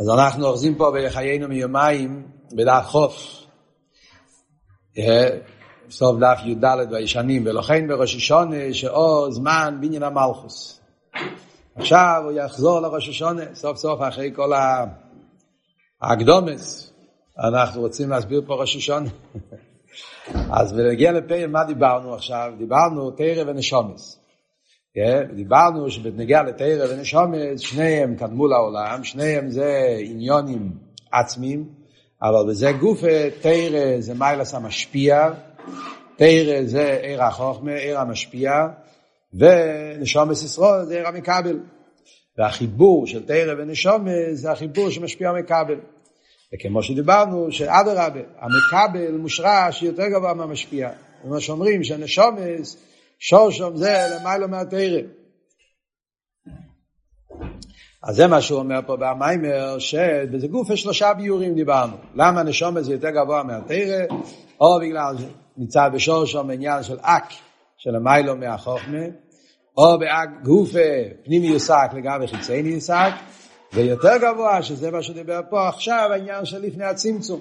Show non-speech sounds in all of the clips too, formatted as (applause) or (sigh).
אז אנחנו אוחזים פה בחיינו מיומיים בדף חוף, סוף דף י"ד בישנים, ולכן בראש השונה שאו זמן בניין המלכוס. עכשיו הוא יחזור לראש השונה, סוף סוף אחרי כל ההקדומס, אנחנו רוצים להסביר פה ראש השונה. (laughs) אז נגיע לפעיל, מה דיברנו עכשיו? דיברנו תרא ונשומס. כן? דיברנו שבנגיע לתרא ונשומס, שניהם קדמו לעולם, שניהם זה עניונים עצמיים, אבל בזה גוף תרא זה מיילס המשפיע, תרא זה עיר החוכמה, עיר המשפיע, ונשומס ישראל זה עיר המקבל. והחיבור של תרא ונשומס זה החיבור שמשפיע מקבל. וכמו שדיברנו, שאדרבה, המקבל מושרש יותר גבוה מהמשפיע. כמו שאומרים שנשומס שורשום זה למיילו מהתרא. אז זה מה שהוא אומר פה במיימר, שבזה גוף יש שלושה ביורים דיברנו. למה נשום זה יותר גבוה מהתרא? או בגלל מצד בשורשום עניין של אק, של המיילו מהחוכמה, או באק גוף פנימי יוסק לגבי חיצייני יוסק, ויותר גבוה, שזה מה שדיבר פה עכשיו, העניין של לפני הצמצום.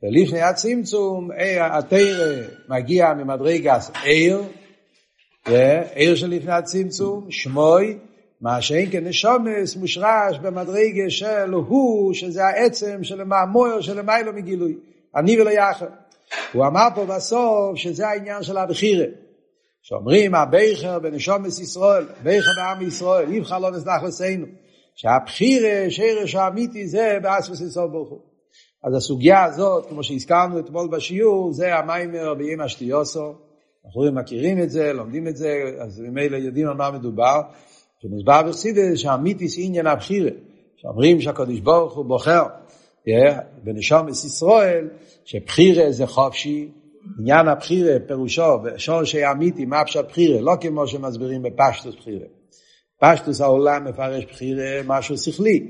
שלפני הצמצום, התרא מגיע ממדרגס עיר, עיר של לפני הצמצום, שמוי, מה שאין כנשומס מושרש במדרגה של הוא, שזה העצם של המאמור של המיילו מגילוי, אני ולא יחד. הוא אמר פה בסוף שזה העניין של הבחירה. שאומרים הביכר בנשומס ישראל, ביכר בעם ישראל, יבחר לא נסלח לסיינו. שהבחירה, שרש האמיתי זה באספס ישראל ברוך הוא. אז הסוגיה הזאת, כמו שהזכרנו אתמול בשיעור, זה המיימר בימי השתיוסו. אנחנו מכירים את זה, לומדים את זה, אז ממילא יודעים על מה מדובר. שמוסבר בחסידס שהמיתיס עניין הבחירה, שאומרים שהקדוש ברוך הוא בוחר בנשום ישראל, שבחירה זה חופשי, עניין הבחירה פירושו, שורשי אמיתי, מה פשט בחירה, לא כמו שמסבירים בפשטוס בחירה. פשטוס העולם מפרש בחירה משהו שכלי,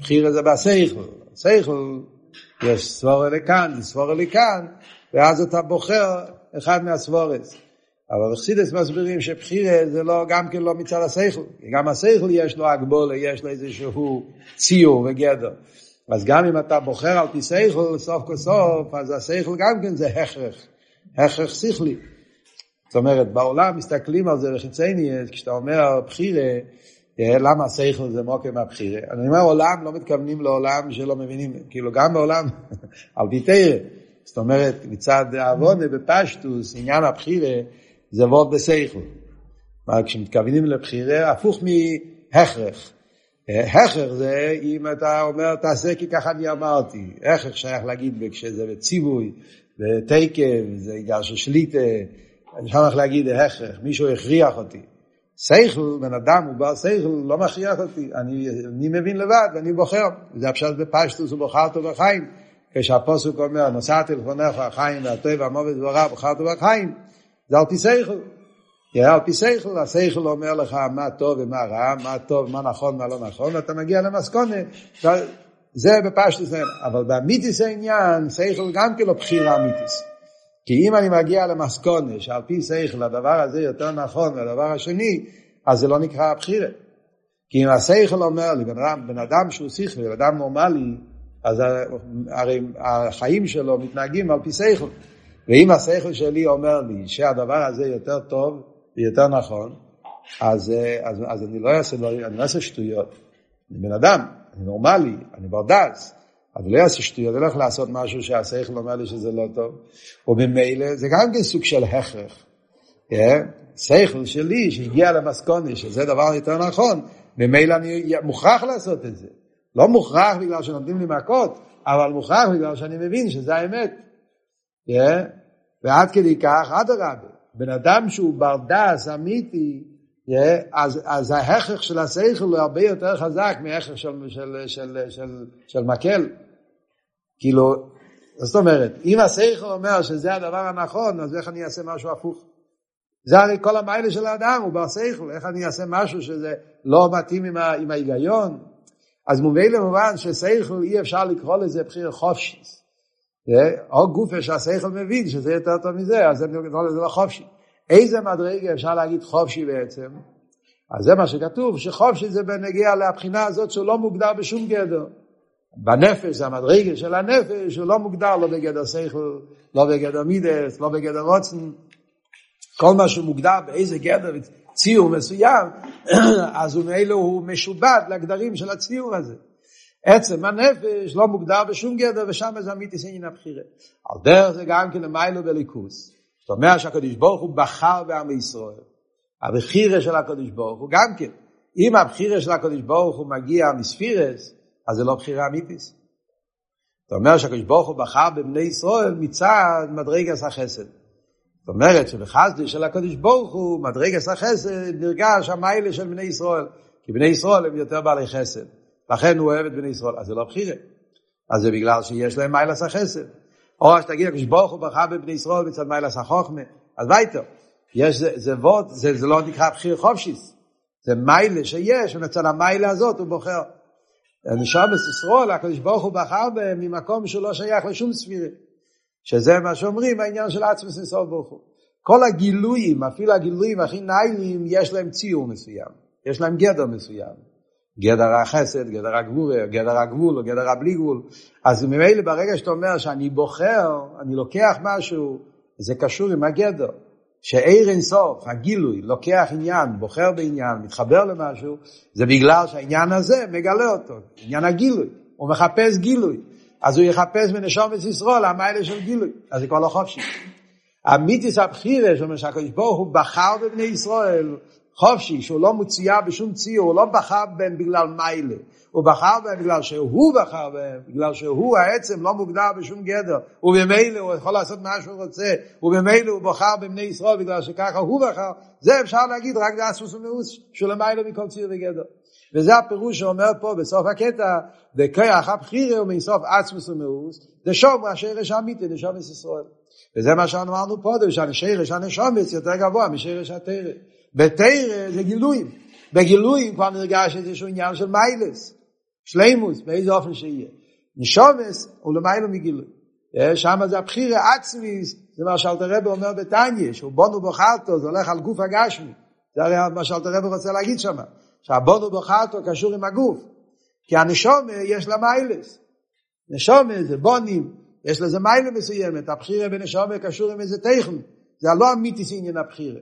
בחירה זה בסייכל, סייכל יש סבורה לכאן, סבורה לכאן, ואז אתה בוחר אחד מהסבורס. אבל בחסידס מסבירים שבחירה זה לא, גם כן לא מצד השכל, גם השכל יש לו הגבולה, יש לו איזשהו ציור וגדר. אז גם אם אתה בוחר על פי שכל סוף כל סוף, אז השכל גם כן זה הכרח, הכרח שכלי. זאת אומרת, בעולם מסתכלים על זה בחיצייני, כשאתה אומר בחירה, אה, למה השכל זה מוקר מהבחירה? אני אומר עולם, לא מתכוונים לעולם שלא מבינים, כאילו גם בעולם, (laughs) על פי תרא. זאת אומרת, מצד העוונה בפשטוס, עניין הבחירה, זה וורד בסייכל. כשמתכוונים לבחירה, הפוך מהכרח. הכרח זה אם אתה אומר תעשה כי ככה אני אמרתי. הכרח שייך להגיד כשזה בציווי, בתקף, זה עניין של שליטה, אני שייך להגיד הכרח, מישהו הכריח אותי. שכל, בן אדם הוא בעל שכל, לא מכריח אותי, אני, אני מבין לבד ואני בוחר. זה הפשט בפשטוס ובוחרתו בחיים. כשהפוסק אומר, נוסעתי לפניך החיים והטוב והמוות דבריו, בחרתו בחיים. זה על פי שכל. על פי שכל, השכל אומר לך מה טוב ומה רע, מה טוב, מה נכון, מה לא נכון, ואתה מגיע למסקונה, זה בפשטוס, אבל באמיתיס העניין, שכל גם כן לא בחירה אמיתיס. כי אם אני מגיע למסקונה שעל פי שכל הדבר הזה יותר נכון מהדבר השני, אז זה לא נקרא בחירה. כי אם השכל אומר לי, בן אדם, בן אדם שהוא שכלי, בן אדם נורמלי, אז הרי החיים שלו מתנהגים על פי שכל. ואם השכל שלי אומר לי שהדבר הזה יותר טוב ויותר נכון, אז, אז, אז אני לא אעשה, לא, אני לא אעשה שטויות. אני בן אדם, אני נורמלי, אני בר דעת. אז לא אעשה שטויות, אני הולך לעשות משהו שהשכל אומר לי שזה לא טוב. וממילא זה גם כן סוג של הכרח. Yeah, שכל שלי שהגיע למסקונה שזה דבר יותר נכון, ממילא אני מוכרח לעשות את זה. לא מוכרח בגלל שנותנים לי מכות, אבל מוכרח בגלל שאני מבין שזה האמת. Yeah? ועד כדי כך, אדרבה, בן אדם שהוא בר דס אמיתי, yeah, אז, אז ההכרח של השכל הוא הרבה יותר חזק מההכרח של, של, של, של, של מקל. כאילו, זאת אומרת, אם השכל אומר שזה הדבר הנכון, אז איך אני אעשה משהו הפוך? זה הרי כל המיילה של האדם, הוא בר שכל, איך אני אעשה משהו שזה לא מתאים עם, עם ההיגיון? אז מובן למובן ששכל אי אפשר לקרוא לזה בחיר חופשיס. או גופה שהשכל מבין שזה יותר טוב מזה, אז אני קורא לזה לא חופשי. איזה מדרגה אפשר להגיד חופשי בעצם? אז זה מה שכתוב, שחופשי זה בנגיע לבחינה הזאת שהוא לא מוגדר בשום גדר. בנפש, זה המדרגה של הנפש, הוא לא מוגדר לא בגדר שכל, לא בגדר מידס, לא בגדר רוצן. כל מה שהוא מוגדר באיזה גדר ציור מסוים, (clears throat) אז הוא מאלו הוא משובד לגדרים של הציור הזה. עצם הנפש לא מוגדר בשום גדר, ושם זה אמיתיס עניין הבחירה. על דרך זה גם כן למיילו בליכוס. זאת אומרת שהקדוש ברוך הוא בחר בעם ישראל. הבחירה של הקדוש ברוך הוא גם כן. אם הבחירה של הקדוש ברוך הוא מגיע מספירס, אז זה לא בחירה אמיתיס. זאת אומרת שהקדוש ברוך הוא בחר בבני ישראל מצד מדרגס החסד. זאת אומרת שבחסדי של הקדוש ברוך הוא, מדרגס החסד, נרגש המיילה של בני ישראל. כי בני ישראל הם יותר בעלי חסד. לכן הוא אוהב את בני ישראל. אז זה לא בחירה. אז זה בגלל שיש להם מיילס החסד. או שתגיד, הקדוש ברוך הוא בחר בבני ישראל מצד מיילס החוכמה. אז וייטר. יש, זה, זה, ווד, זה, זה לא נקרא בחיר חופשיס. זה מיילה שיש, ומצד המיילה הזאת הוא בוחר. נשאר בסיסרול, הקדוש ברוך הוא בחר בהם ממקום שהוא לא שייך לשום ספירה. שזה מה שאומרים העניין של עצמס נסוף ברוך הוא. כל הגילויים, אפילו הגילויים הכי נייליים, יש להם ציור מסוים. יש להם גדר מסוים. גדר החסד, גדר הגבול, גדר הגבול, או גדר הבלי גבול. אז ממילא ברגע שאתה אומר שאני בוחר, אני לוקח משהו, זה קשור עם הגדר. שעיר אינסוף, הגילוי, לוקח עניין, בוחר בעניין, מתחבר למשהו, זה בגלל שהעניין הזה מגלה אותו, עניין הגילוי, הוא מחפש גילוי, אז הוא יחפש מנשום את ישרול, המיילה של גילוי, אז זה כבר לא חופשי. המיתיס הבחירה, שאומר שהקדוש ברוך הוא בחר בבני ישראל, חופשי, שהוא לא מוציאה בשום ציור, הוא לא בחר בהם בגלל מיילה, הוא בחר בהם בגלל שהוא בחר בהם, בגלל שהוא העצם לא מוגדר בשום גדר, ובמילא הוא יכול לעשות מה שהוא רוצה, ובמילא הוא בחר בבני ישראל בגלל שככה הוא בחר, זה אפשר להגיד רק דאסוס ומאוס, שהוא למעלה מכל ציר וגדר. וזה הפירוש שאומר פה בסוף הקטע, וכיח הבחירה הוא מסוף עצמוס ומאוס, דשום השרש האמיתי, נשומס ישראל. וזה מה שאמרנו פה, שהשרש הנשומס יותר גבוה משרש התרא. בתרא זה גילויים. בגילויים כבר נרגש איזשהו עניין של מיילס. שלימוס, באיזה אופן שיהיה. נשומס הוא למיילו מגילוי. שם זה הבחירה עצמיס, זה מה שאלתר רבי אומר בתניא, שהוא בונו בוחרתו, זה הולך על גוף הגשמי. זה הרי מה שאלתר רבי רוצה להגיד שם, שהבונו בוחרתו קשור עם הגוף. כי הנשומה יש לה מיילס. נשומה זה בונים, יש לזה מיילה מסוימת, הבחירה בנשומה קשור עם איזה טכן. זה לא אמיתיס עניין הבחירה.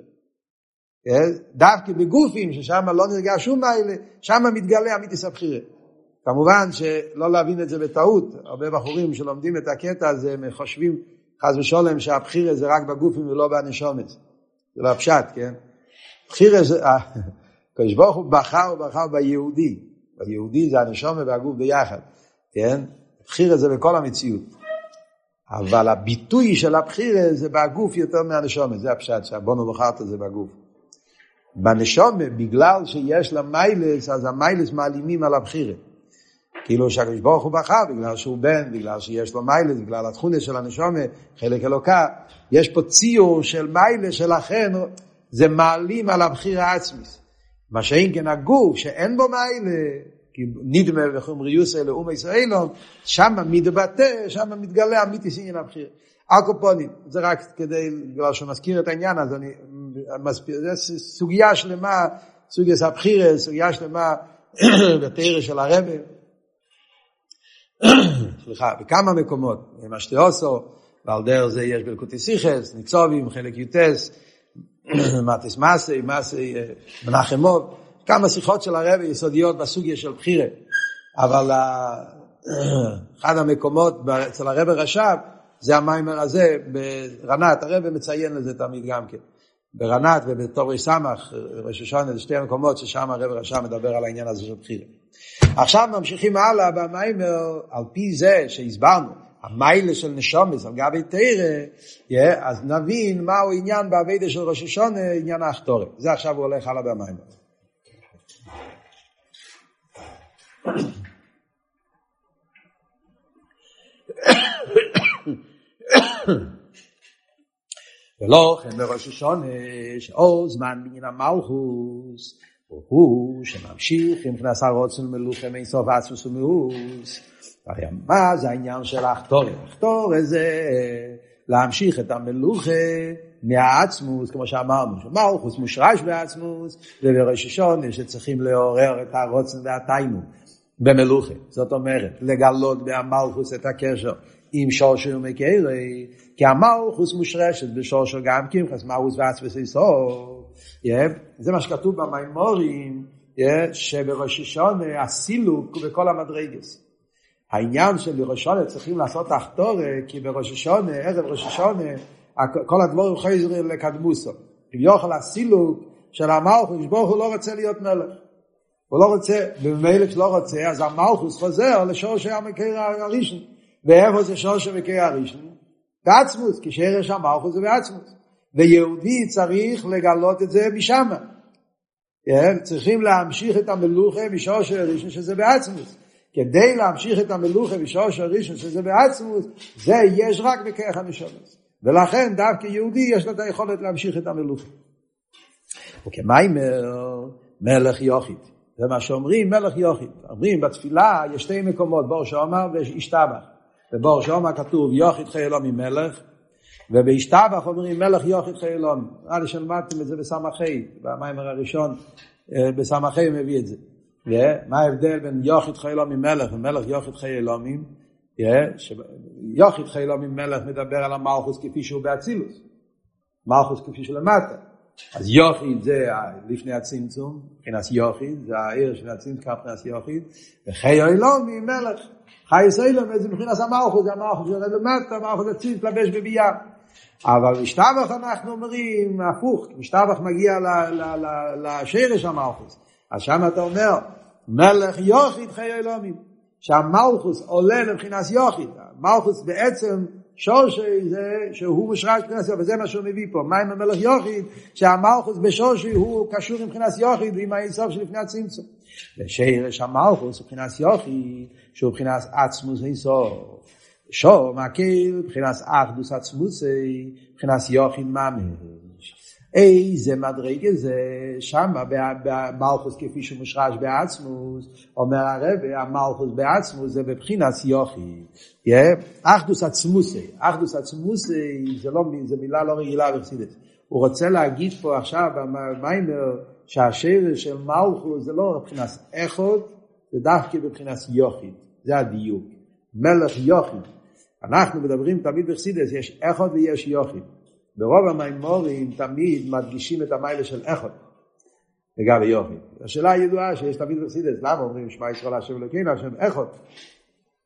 דווקא בגופים ששם לא נרגש שום מיילה, שם מתגלה אמיתיס הבחירה. כמובן שלא להבין את זה בטעות, הרבה בחורים שלומדים את הקטע הזה, הם חושבים חס ושלום שהבחירה זה רק בגופים ולא בנשומת. זה לא פשט, כן? בחירה זה, הקדוש ברוך הוא בחר ובחר ביהודי. ביהודי זה הנשומת והגוף ביחד, כן? בחירה זה בכל המציאות. אבל הביטוי של הבחירה זה בגוף יותר מהנשומת, זה הפשט, שהבונו בחרת זה בגוף. בנשמות, בגלל שיש לה מעלות, אז המעלות מעלימים על הבחירה. כאילו שהקדוש ברוך הוא בחר, בגלל שהוא בן, בגלל שיש לו מעלות, בגלל התכונה של הנשמה, חלק אלוקה, יש פה ציור של מעלות, שלכן זה מעלים על הבחירה העצמית. מה שאין כן הגוף, שאין בו מעלות, כי נדמה בחומריותו לאומות העולם, שם מתבטא, שם מתגלה אמיתית ענין הבחירה. על כל פנים, זה רק כדי, בגלל שהוא מזכיר את העניין, אז אני מסביר, זה סוגיה שלמה, סוגיה הבחירה, סוגיה שלמה (coughs) בתרא של הרבי. (coughs) סליחה, בכמה מקומות, משתיאוסו, ועל דרך זה יש בלקוטי סיכס, ניצובים, חלק יוטס, מטיס מסי, מסי אה, מנחמוב, כמה שיחות של הרבי יסודיות בסוגיה של בחירה, אבל אחד המקומות אצל הרבי רש"ב, זה המיימר הזה, ברנת, הרבי מציין לזה תמיד גם כן. ברנת ובתור סמך, ראש השונה, זה שתי המקומות ששם הרבי רש"ב מדבר על העניין הזה של בחירה. עכשיו ממשיכים הלאה במיימר, על פי זה שהסברנו, המיילה של נשומס על גבי תרא, אז נבין מהו עניין באביידה של ראש השונה, עניין האחתורת. זה עכשיו הוא הולך הלאה במיימר. ולא כן בראש השונה, שאו זמן בניין המלכוס, הוא שממשיך עם כנס הרוצן מלוכה סוף עצמוס ומאוס. הרי מה זה העניין של האחתורת? האחתורת זה להמשיך את המלוכה מהעצמוס, כמו שאמרנו, שמלכוס מושרש בעצמוס, ובראש השונה שצריכים לעורר את הרוצן והתיינו במלוכה. זאת אומרת, לגלות במלכוס את הקשר עם שורשו ומקרי, כי המלכוס מושרשת בשורשו גם קמחס, מלכוס ועצמוס איסור. זה מה שכתוב במימורים, שבראש השונה הסילוק בכל המדרגס. העניין של בראש השונה צריכים לעשות אחתורה, כי בראש השונה, ערב ראש השונה, כל הדבורים חזרים לקדמוסו. יוכל הסילוק של המלכוס, ברוך הוא לא רוצה להיות מלך. הוא לא רוצה, וממילא כשלא רוצה, אז המלכוס חוזר לשורשי המקר הראשון. ואיפה זה שורשי המקר הראשון? בעצמוס, כי שרש המלכוס זה בעצמוס. ויהודי צריך לגלות את זה משם. כן? צריכים להמשיך את המלוכה משורשי הראשון שזה בעצמוס. כדי להמשיך את המלוכה משורשי הראשון שזה בעצמוס, זה יש רק בכרך הנשומס. ולכן דווקא יהודי יש לו את היכולת להמשיך את המלוכה. וכמיימר מלך יוחיד. זה מה שאומרים מלך יוחיד. אומרים בתפילה יש שתי מקומות, בור שומר וישתבח. בבור שומר כתוב יוחיד חיי אלוהים מלך, ובהשתבח אומרים מלך יוחיד חיי אלוהים. נראה לי שלמדתם את זה בסמכי, במיימר הראשון בסמכי מביא את זה. מה ההבדל בין יוחיד חיי אלוהים מלך ומלך יוחיד חיי אלוהים? יוחיד חיילו ממלך מדבר על המלכוס כפי שהוא באצילוס. מלכוס כפי שלמטה. אז יוחיד זה לפני הצמצום, מבחינת יוחיד, זה העיר של הצמצום, מבחינת יוחיד, וחיי אילומי מלך. חי אילומי זה מבחינת המלכוס, זה המלכוס שיורד למטה, המלכוס הצמצום מתלבש בביאה. אבל משתבח אנחנו אומרים הפוך, משתבח מגיע לשרש המלכוס. אז שם אתה אומר, מלך יוחיד חיי אילומים. שהמלכוס עולה לבחינת יוחיד, מלכוס בעצם שורשי זה שהוא מושרש מבחינת יוחיד, וזה מה שהוא מביא פה, מה עם המלך יוחיד, שהמלכוס בשורשי הוא קשור מבחינת יוחיד עם האיסוף שלפני הצמצום. ושרש המלכוס מבחינת יוחיד, שהוא מבחינת עצמוס איסוף. שור מקל מבחינת אחדוס עצמוסי, מבחינת יוחיד ממש. איזה מדרגה זה שם במלכוס כפי שהוא מושרש בעצמוס, אומר הרב, המלכוס בעצמוס זה בבחינת יוכי. אחדוס עצמוסי, אחדוס עצמוסי זה, לא, זה מילה לא רגילה בחסידת. הוא רוצה להגיד פה עכשיו במיימר שהשרש של מלכוס זה לא בבחינת איכות, זה דווקא בבחינת יוכי. זה הדיוק. מלך יוכי. אנחנו מדברים תמיד בחסידת, יש איכות ויש יוכי. ברוב המימורים תמיד מדגישים את המיילה של איכות לגבי יופי. השאלה הידועה שיש תמיד בחסידס, למה אומרים שמע ישראל השם אלוקינו, השם איכות?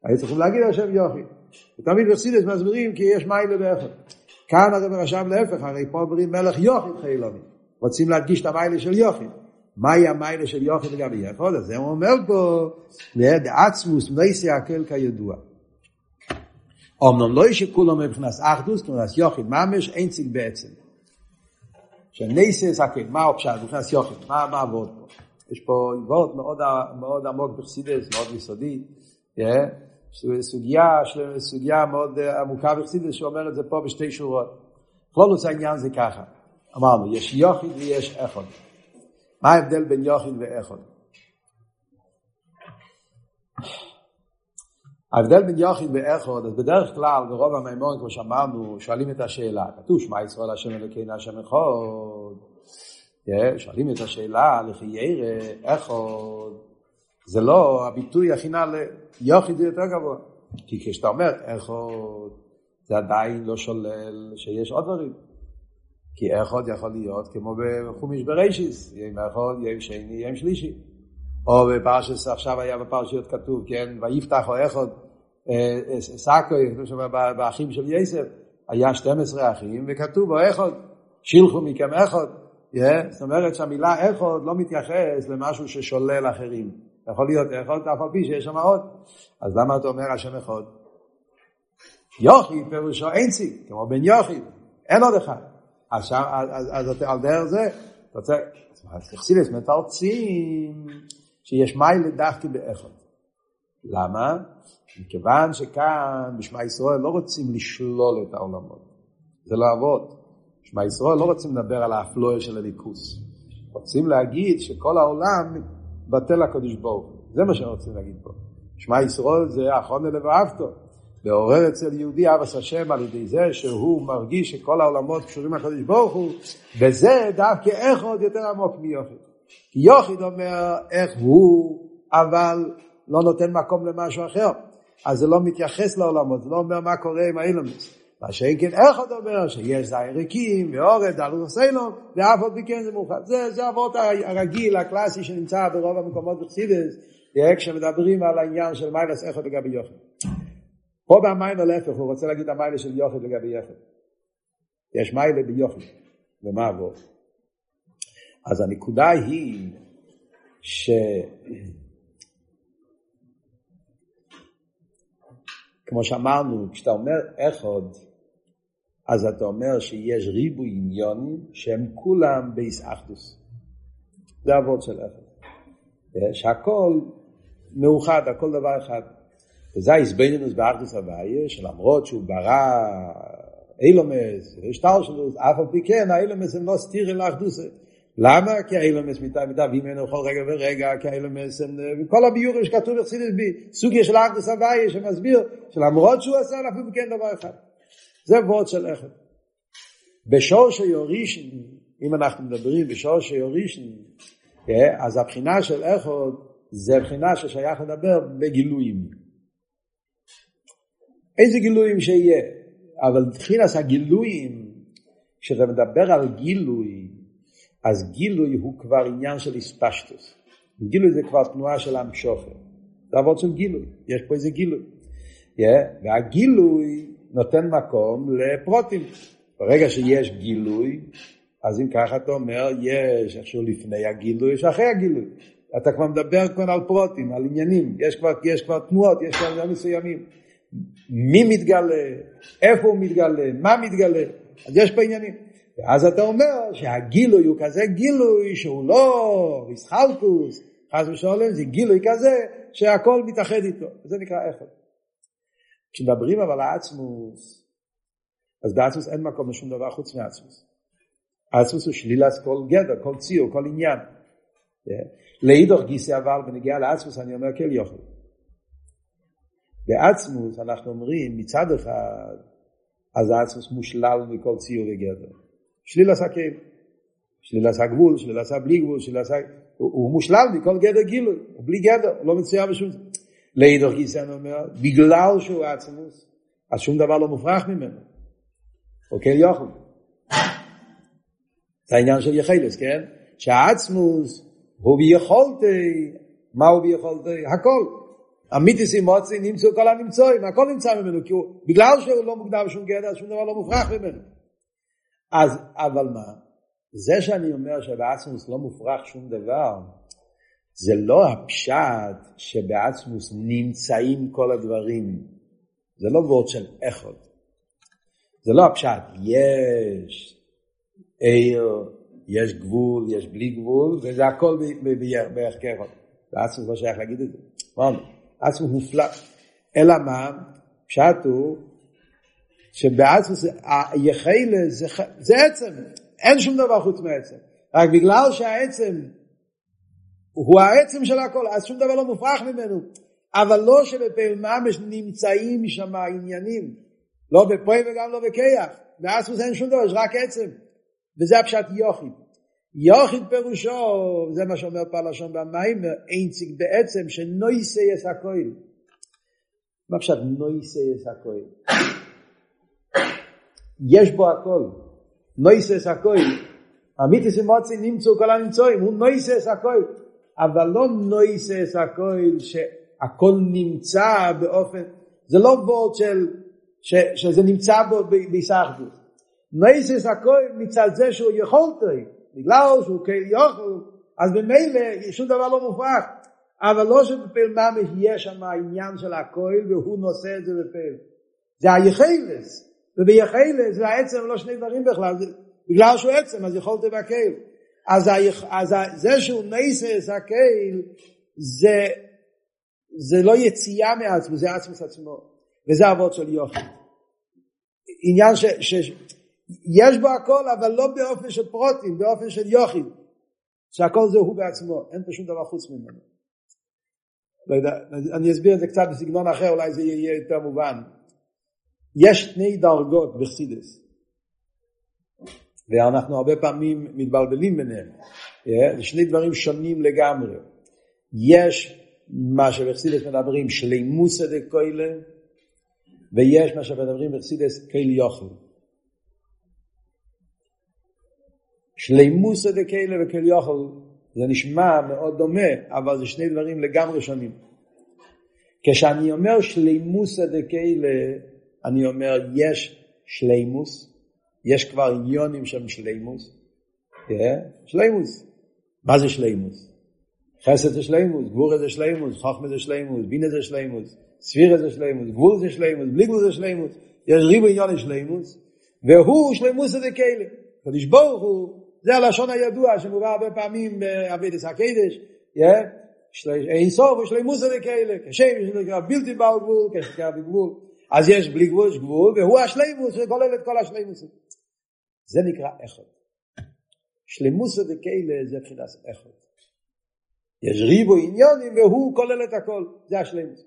היו צריכים להגיד השם יופי. ותמיד בחסידס מסבירים כי יש מיילה באיכות. כאן הרב רשם להפך, הרי פה אומרים מלך יופי חיילוני. רוצים להדגיש את המיילה של יופי. מהי המיילה של יופי לגבי איכות? אז זה הוא אומר פה, דעצמוס מייסי הקל כידוע. אמנם לא יש שכולם מבחינת אחדוס, מבחינת יוחיד ממש, אין ציג בעצם. שנייסס הקל, מה הפשט, מבחינת יוחיד, מה, עבוד פה? יש פה עבוד מאוד, מאוד עמוק בחסידס, מאוד יסודי, סוגיה, סוגיה מאוד עמוקה בחסידס, שאומר את זה פה בשתי שורות. כל נושא העניין זה ככה, אמרנו, יש יוחיד ויש אחד. מה ההבדל בין יוחיד ואחד? ההבדל בין יוחיד ואחוד, אז בדרך כלל ברוב המימון, כמו שאמרנו, שואלים את השאלה, כתוב שמע ישראל השם אלוקינו השם אחד, שואלים את השאלה, לכי ירא, אחוד, זה לא הביטוי הכי נעלה, יוחיד זה יותר גבוה, כי כשאתה אומר אחוד, זה עדיין לא שולל שיש עוד דברים, כי אחוד יכול להיות כמו בחומיש עם אחוד, יהיה עם שני, יהיה עם שלישי. או בפרשס, עכשיו היה בפרשיות כתוב, כן, ויפתח או אחד, סאקו, באחים של יסף, היה 12 אחים, וכתוב בו אחד, שילחו מכם אחד. זאת אומרת שהמילה אחד לא מתייחס למשהו ששולל אחרים. יכול להיות אחד, אף על פי שיש שם עוד. אז למה אתה אומר השם אחד? יוכי פירושו אין ציג, כמו בן יוכי, אין עוד אחד. אז, אז, אז, על דרך זה, אתה רוצה, אז תחסילס מתרצים שיש מיילה דווקא באחד. למה? מכיוון שכאן בשמע ישראל לא רוצים לשלול את העולמות. זה לא עבוד. בשמע ישראל לא רוצים לדבר על האפלואה של הליכוס. רוצים להגיד שכל העולם בטל הקדוש ברוך הוא. זה מה שרוצים להגיד פה. שמע ישראל זה אחרון לב ואהבתו. לעורר אצל יהודי אבס השם על ידי זה שהוא מרגיש שכל העולמות קשורים לקדוש ברוך הוא, וזה דווקא איך עוד יותר עמוק מיוחד. יוחד אומר איך הוא, אבל לא נותן מקום למשהו אחר. אז זה לא מתייחס לעולמות, זה לא אומר מה קורה עם האילומס. מה שאין כן איך עוד אומר שיש זין ריקים ואורד, דלו סיילום, ואף עוד מכן זה מאוחד. זה, זה אבות הרגיל, הקלאסי שנמצא ברוב המקומות בחסידס, כשמדברים על העניין של מיילס איכות לגבי יוחד. פה במיילה להפך, הוא רוצה להגיד המיילה של יוחד לגבי יחד. יש מיילה ביוחד, ומה עבור? אז הנקודה היא ש... כמו שאמרנו, כשאתה אומר אחד, אז אתה אומר שיש ריבוי עניונים שהם כולם באיסאחדוס. זה אבות של אחד. שהכל מאוחד, הכל דבר אחד. וזה ההסבנינוס באחדוס הוויה, שלמרות שהוא ברא אילומס, שטר שלו, אף על פי כן, האילומס הם לא סתירים לאחדוסה. למה? כי האילומס מתאבדים ממנו בכל רגע ורגע, כי האילומס הם, וכל הביורים שכתוב בחסידס בסוגיה של האחדוס הוויה, שמסביר שלמרות שהוא עשה, פי כן דבר אחד. זה וורד של אחד. בשור שיורישן, אם אנחנו מדברים בשור שיורישן, כן, אז הבחינה של אחד זה בחינה ששייך לדבר בגילויים. איזה גילויים שיהיה, אבל מבחינת הגילויים, כשאתה מדבר על גילוי, אז גילוי הוא כבר עניין של איספשטוס. גילוי זה כבר תנועה של המשוכר. זה עבוד של גילוי, יש פה איזה גילוי. Yeah, והגילוי נותן מקום לפרוטים. ברגע שיש גילוי, אז אם ככה אתה אומר, יש איכשהו לפני הגילוי, יש אחרי הגילוי. אתה כבר מדבר כבר על פרוטים, על עניינים, יש כבר, יש כבר תנועות, יש כבר עניינים מסוימים. מי מתגלה, איפה הוא מתגלה, מה מתגלה, אז יש פה עניינים. ואז אתה אומר שהגילוי הוא כזה גילוי שהוא לא ריסחלקוס, חס ושלום, זה גילוי כזה שהכל מתאחד איתו, זה נקרא איפה. כשמדברים אבל על עצמוס, אז בעצמוס אין מקום לשום דבר חוץ מעצמוס. עצמוס הוא שלילת כל גדר, כל ציור, כל עניין. לאידוך גיסא אבל בנגיעה לעצמוס אני אומר כל יוכל. בעצמוס אנחנו אומרים מצד אחד אז העצמוס מושלל מכל ציור וגדר. שליל עשה כן. שליל עשה גבול, שליל עשה בלי גבול, שליל עשה... הוא, הוא מושלל מכל גדר גילוי, הוא בלי גדר, הוא לא מצויר בשום... לאידור גיסן אומר, בגלל שהוא עצמוס, אז שום דבר לא מופרך ממנו. אוקיי יוכל. זה העניין של יחלס, כן? שהעצמוס הוא ביכולתי, מה הוא ביכולתי? הכל. המיתיס עם מוצי נמצאו כל הנמצואים, הכל נמצא ממנו, כי הוא, בגלל שהוא לא מוגדר בשום גדר, שום דבר לא מופרך ממנו. אז, אבל מה? זה שאני אומר שבעצמוס לא מופרך שום דבר, זה לא הפשט שבעצמוס נמצאים כל הדברים. זה לא וורד של אחד. זה לא הפשט, יש עיר, יש גבול, יש בלי גבול, וזה הכל בערך ככה. בעצמוס לא שייך להגיד את זה. מה אומר? עצמו מופלא. אלא מה? פשט הוא שבעצמוס היחלה זה, זה עצם, אין שום דבר חוץ מעצם. רק בגלל שהעצם הוא העצם של הכל, אז שום דבר לא מופרך ממנו. אבל לא שבפעיל ממש נמצאים שם העניינים. לא בפועל וגם לא בכיח. בעצמוס אין שום דבר, יש רק עצם. וזה הפשט יוחיד. יוחיד פירושו, זה מה שאומר פה לשון במיימר, אינציג בעצם שנויסי יש הכל. מה פשוט נויסי יש הכל? יש בו הכל. נויסי יש הכל. המיתיס אמוצי נמצאו כל הנמצואים, הוא נויסי יש הכל. אבל לא נויסי יש הכל שהכל נמצא באופן, זה לא וורד של, ש, שזה נמצא בו בהיסחדות. נויסי יש הכל מצד זה שהוא יכול תוהים. בגלל שהוא כאל יוכל, אז במילא שום דבר לא מופרך. אבל לא שבפעיל ממש יש שם העניין של הכל והוא נושא את זה בפעיל. זה היחלס. וביחלס והעצם לא שני דברים בכלל. זה, בגלל שהוא עצם אז יכול תבקל. אז, היח, אז זה שהוא נסס הקהל זה, זה לא יציאה מעצמו, זה עצמוס עצמו. וזה אבות של יוכל. עניין ש, ש, יש בו הכל, אבל לא באופן של פרוטים, באופן של יוחיד, שהכל זה הוא בעצמו, אין פה שום דבר חוץ ממנו. לא יודע, אני אסביר את זה קצת בסגנון אחר, אולי זה יהיה יותר מובן. יש שני דרגות בחסידס, ואנחנו הרבה פעמים מתבלבלים ביניהם. זה שני דברים שונים לגמרי. יש מה שבחסידס מדברים שלימוסא דקוילה, ויש מה שמדברים בחסידס קייל יוכל. שלימוסא דקיילה וקייל יוכל זה נשמע מאוד דומה, אבל זה שני דברים לגמרי שונים. כשאני אומר שלימוסא דקיילה, אני אומר יש שלימוס, יש כבר עניונים של שלימוס? שלימוס. מה זה שלימוס? חסד זה שלימוס, גבורה זה שלימוס, חוכמה זה שלימוס, בינה זה שלימוס, ספירה זה שלימוס, גבול זה שלימוס, בלי גבול זה שלימוס, יש ריבו עניון שלימוס, והוא שלימוס זה כאלה. קדוש ברוך הוא, זה הלשון הידוע שמובא הרבה פעמים באבידס הקדש, אין סוף ושלימוס זה כאלה, כשם שנקרא בלתי בעל גבול, כשנקרא בגבול, אז יש בלי גבול, יש גבול, והוא השלימוס שכולל את כל השלימוס. זה נקרא אחד. שלימוס זה כאלה זה מבחינת אחד. יש ריבו עניונים והוא כולל את הכל, זה השלימוס.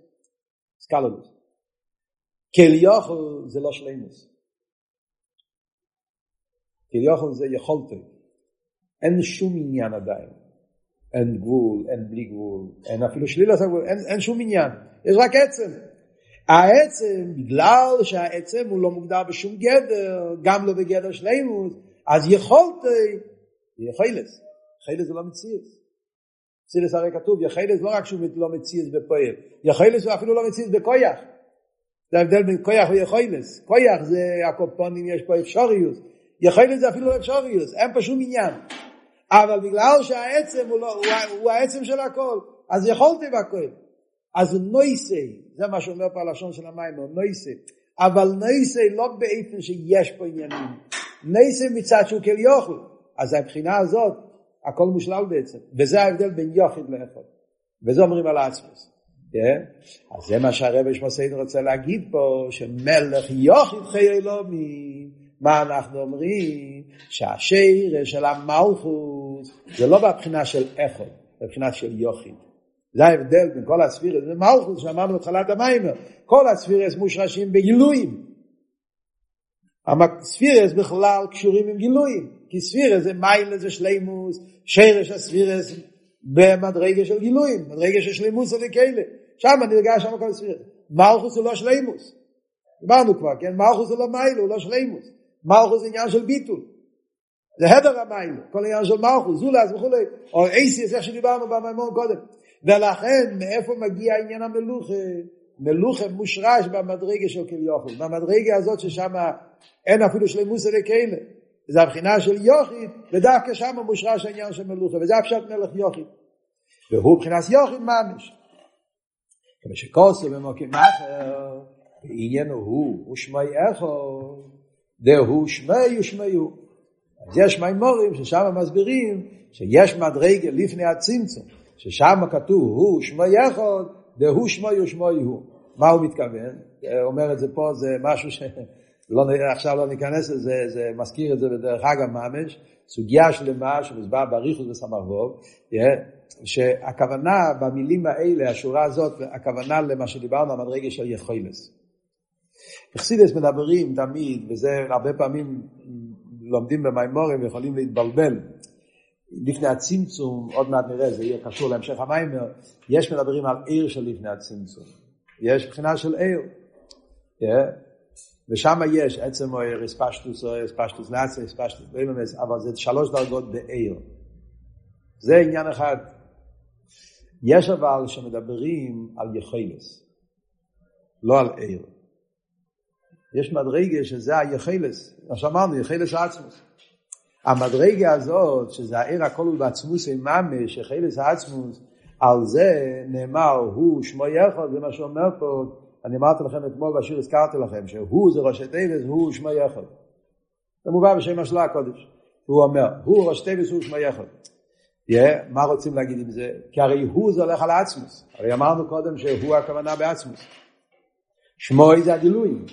סקלולוס. כל יוכל זה לא שלימוס. כל יוכל זה יכולת. אין שום עניין עדיין. אין גבול, אין בלי גבול, אין אפילו שלילת הגבול, אין, אין שום עניין. יש רק עצם. העצם, בגלל שהעצם הוא לא מוגדר בשום גדר, גם לא בגדר שלימוס, אז יכולת, יכולת. יכולת זה לא מציאות. חסידס הרי כתוב, יחילס לא רק שהוא לא מציאס בפועל, יחילס הוא אפילו לא מציאס בכויח. זה ההבדל בין כויח ויכולס. כויח זה הקופונים, יש פה אפשריוס. יחילס זה אפילו לא אפשריוס, אין פה שום עניין. אבל בגלל שהעצם הוא, לא, הוא, הוא העצם של הכל, אז יכולתי בכל. אז נויסי, זה מה שאומר פה הלשון של המים, נויסי. אבל נויסי לא באופן שיש פה עניינים. נויסי מצד שהוא כל יוכל. אז הבחינה הזאת, הכל מושלל בעצם, וזה ההבדל בין יוחיד לאחד, וזה אומרים על עצמוס. כן? אז זה מה שהרבי שמוסיין רוצה להגיד פה, שמלך יוחיד חיי אלומים, מה אנחנו אומרים? שהשיר של המלכוס זה לא בבחינה של אחד, בבחינה של יוחיד. זה ההבדל בין כל הספירס, זה מלכוס שאמרנו בתחילת המיימר, כל הספירס מושרשים בגילויים. הספירס בכלל קשורים עם גילויים, כי ספירס זה מיילה זה שלימוס, שרש הספירס במדרגה של גילויים, מדרגה של שלימוס וכאלה. שם נרגש שם כל ספירס. מלכוס הוא לא שלימוס. דיברנו כבר, כן? מלכוס הוא לא מיילה, הוא לא שלימוס. מלכוס זה עניין של ביטול. זה הדר המיילה, כל העניין של מלכוס, זולס וכולי. או אייסיס, איך שדיברנו במימון קודם. ולכן, מאיפה מגיע עניין המלוכה? מלוכה מושרש במדרגה של כליוכל. במדרגה הזאת ששם אין אפילו שלימוס וכאלה. זה הבחינה של יוחיד, ודווקא שם מושרש העניין של מלוכה, וזה הפשט מלך יוחיד. והוא מבחינת יוחיד ממש. כמו שכוסו במוקים אחר, העניין הוא, ושמי איכו, דהו שמי ושמי הוא. אז יש מימורים ששם מסבירים שיש מדרגה לפני הצמצום, ששם כתוב הוא שמי אחד, דהו שמי ושמי הוא. מה הוא מתכוון? אומר את זה פה, זה משהו ש... לא, עכשיו לא ניכנס לזה, זה מזכיר את זה בדרך אגב ממש, סוגיה שלמה שמוסבר באריכוס בסמ"ך שהכוונה במילים האלה, השורה הזאת, הכוונה למה שדיברנו, המדרגה של יכולס. אכסידס מדברים תמיד, וזה הרבה פעמים לומדים במימורים ויכולים להתבלבל. לפני הצמצום, עוד מעט נראה, זה יהיה קשור להמשך המיימר, יש מדברים על עיר של לפני הצמצום. יש בחינה של עיר. Yeah. ושם יש עצם אויר, אספשטוס אויר, אספשטוס נאצה, אספשטוס ביממס, אבל זה שלוש דרגות באיר. זה עניין אחד. יש אבל שמדברים על יחילס, לא על עיר. יש מדרגה שזה היחילס, מה שאמרנו, יחילס עצמוס. המדרגה הזאת, שזה העיר הכל הוא בעצמוס עם ממש, יחילס עצמוס, על זה נאמר, הוא שמו יחד, זה מה שאומר פה, אני אמרתי לכם אתמול בשיר הזכרתי לכם שהוא זה ראשי תיבס הוא שמי יחד זה מובא בשם השלה הקודש הוא אומר הוא ראשי תיבס הוא שמי יחד yeah, מה רוצים להגיד עם זה? כי הרי הוא זה הולך על עצמוס הרי אמרנו קודם שהוא הכוונה בעצמוס. שמוי זה הגילויים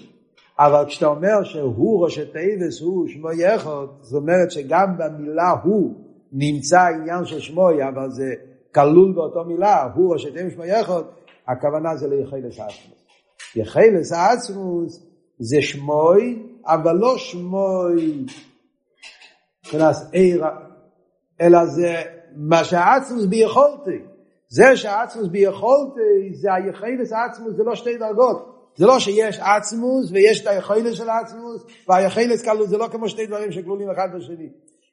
אבל כשאתה אומר שהוא ראשי תיבס הוא שמי יחד זאת אומרת שגם במילה הוא נמצא עניין של שמוי אבל זה כלול באותו מילה הוא ראשי תיבס שמי יחד הכוונה זה ליחד את עצמוס יחלס עצמוס זה שמוי, אבל לא שמוי אלא זה מה שהעצמוס ביכולתי. זה שהעצמוס ביכולתי, זה היחילס עצמוס, זה לא שתי דרגות. זה לא שיש עצמוס ויש את היכולת של עצמוס, והיכולת כלול זה לא כמו שתי דברים שכלולים אחד בשני.